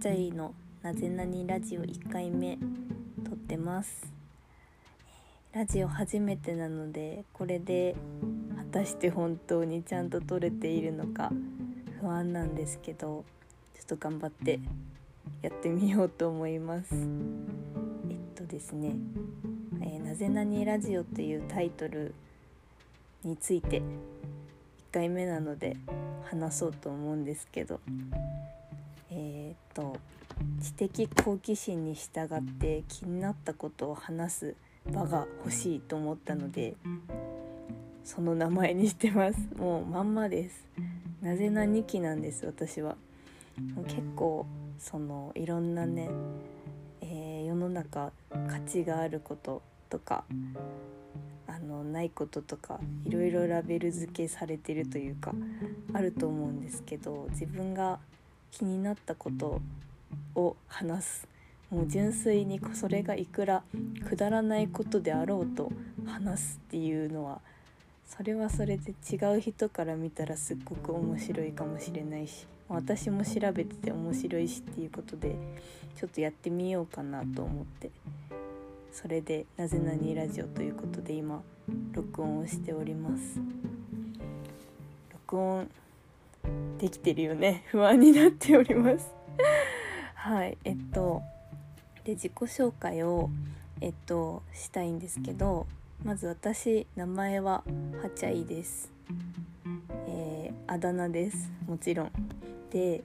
ちゃいのなぜなにラジオ1回目撮ってます。ラジオ初めてなのでこれで果たして本当にちゃんと撮れているのか不安なんですけどちょっと頑張ってやってみようと思います。えっとですね「えーなぜなにラジオ」っていうタイトルについて1回目なので話そうと思うんですけどえーっと知的好奇心に従って気になったことを話す場が欲しいと思ったのでその名前にしてます。もうまんまです。なぜな2期なんです私は。もう結構そのいろんなね、えー世の中価値があることとかあのないこととかいろいろラベル付けされてるというかあると思うんですけど自分が気になったことを話す。もう純粋にそれがいくらくだらないことであろうと話すっていうのはそれはそれで違う人から見たらすっごく面白いかもしれないし私も調べてて面白いしっていうことでちょっとやってみようかなと思って。それで「なぜなにラジオ」ということで今録音をしております。録音できてるよね。不安になっております。はい。えっとで自己紹介をえっとしたいんですけどまず私名前ははちゃいです。えーあだ名です。もちろん。で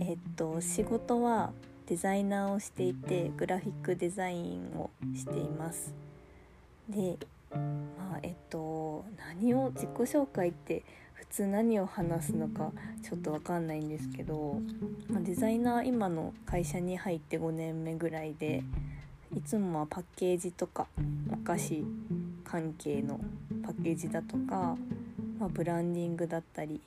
えっと仕事はデザイナーをしていてグラフィックデザインをしています。でえっと何を自己紹介って普通何を話すのかちょっと分かんないんですけど、まあデザイナー今の会社に入って5年目ぐらいでいつもはパッケージとかお菓子関係のパッケージだとか、まあ、ブランディングだったり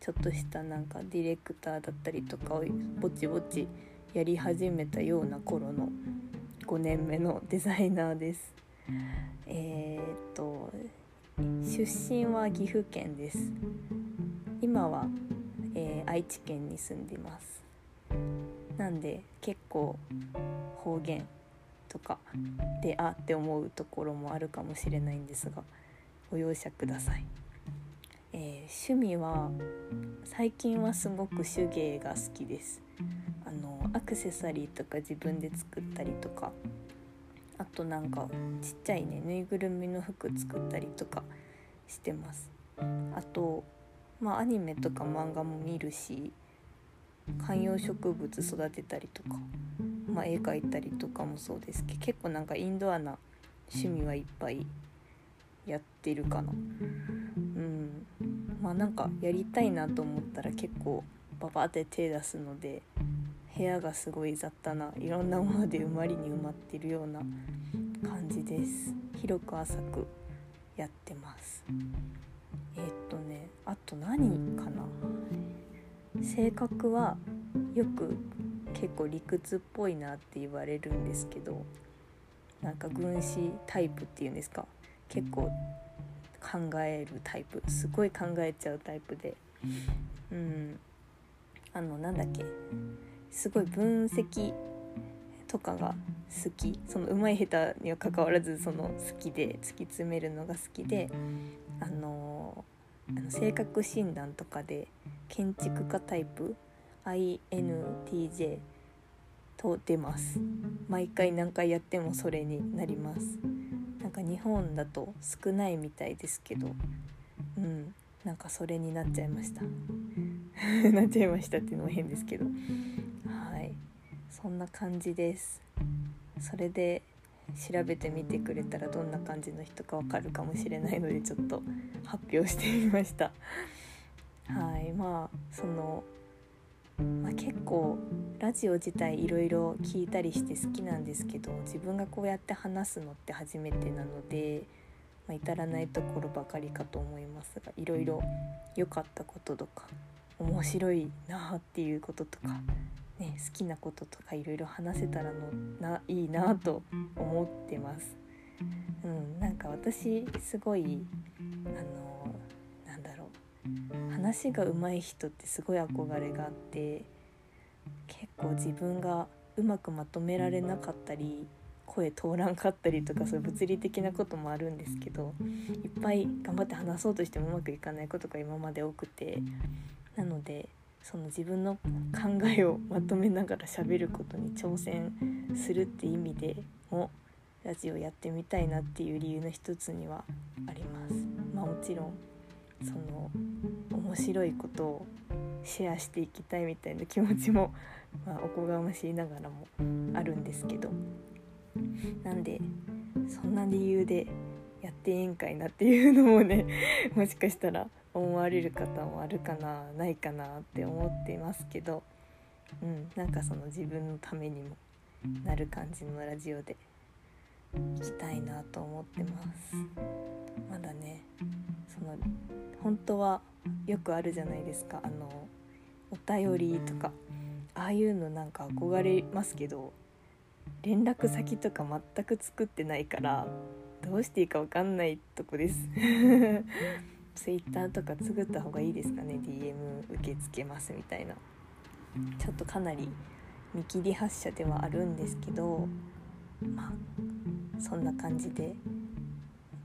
ちょっとしたなんかディレクターだったりとかをぼちぼちやり始めたような頃の5年目のデザイナーです。出身は岐阜県です。今は、えー愛知県に住んでます。なんで結構方言とかであって思うところもあるかもしれないんですがご容赦ください、えー趣味は最近はすごく手芸が好きです。あのアクセサリーとか自分で作ったりとかあとなんかちっちゃいねぬいぐるみの服作ったりとかしてます。あとまあアニメとか漫画も見るし観葉植物育てたりとか、まあ、絵描いたりとかもそうですけど結構なんかインドアな趣味はいっぱいやってるかな。うん。まあなんかやりたいなと思ったら結構ババって手出すので部屋がすごい雑多ないろんなもので埋まりに埋まってるような感じです。広く浅く。やってます。えーっとねあと何かな。性格はよく結構理屈っぽいなって言われるんですけどなんか軍師タイプっていうんですか。結構考えるタイプ。すごい考えちゃうタイプで。うん。あのなんだっけ。すごい分析とかが好き。その上手い下手にはかかわらずその好きで突き詰めるのが好きであのあの性格診断とかで建築家タイプ INTJ と出ます。毎回何回やってもそれになります。なんか日本だと少ないみたいですけどうん。なんかそれになっちゃいました。なっちゃいましたっていうのも変ですけど。そんな感じです。それで調べてみてくれたらどんな感じの人かわかるかもしれないのでちょっと発表してみました。はいまあその、まあ、結構ラジオ自体いろいろ聞いたりして好きなんですけど自分がこうやって話すのって初めてなので、まあ、至らないところばかりかと思いますがいろいろ良かったこととか面白いなっていうこととか、ね、好きなこととかいろいろ話せたらのないいなと思ってます。うん、なんか私すごいあのなんだろう話が上手い人ってすごい憧れがあって結こう自分がうまくまとめられなかったり声通らんかったりとかそういう物理的なこともあるんですけどいっぱい頑張って話そうとしてもうまくいかないことが今まで多くてなのでその自分の考えをまとめながら喋ることに挑戦するって意味でもラジオやってみたいなっていう理由の一つにはあります。まあ、もちろんその面白いことをシェアしていきたいみたいな気持ちも、まあ、おこがましいながらもあるんですけどなんでそんな理由でやってええんかいなっていうのもねもしかしたら思われる方もあるかなないかなって思っていますけど、うん、なんかその自分のためにもなる感じのラジオでいきたいなと思ってます。まだねその本当はよくあるじゃないですか。あのお便りとかああいうのなんか憧れますけど連絡先とか全く作ってないからどうしていいか分かんないとこです。Twitter とか作った方がいいですかね？DM 受け付けますみたいな。ちょっとかなり見切り発車ではあるんですけどまあそんな感じで、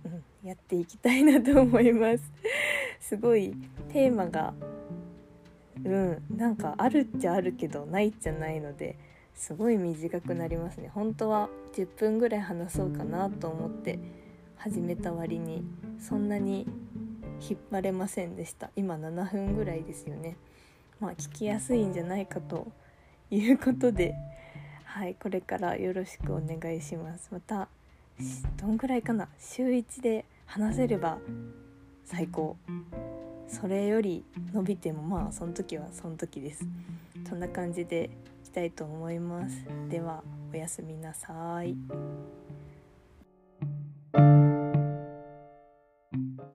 うん、やっていきたいなと思います。すごいテーマがうんなんかあるっちゃあるけどないっちゃないのですごい短くなりますね。本当は10分ぐらい話そうかなと思って始めた割にそんなに引っ張れませんでした。今7分ぐらいですよね。まあ聞きやすいんじゃないかということで。はいこれからよろしくお願いします。またどんぐらいかな？週1で話せれば最高。それより伸びてもまあその時はその時です。そんな感じでいきたいと思います。ではおやすみなさい。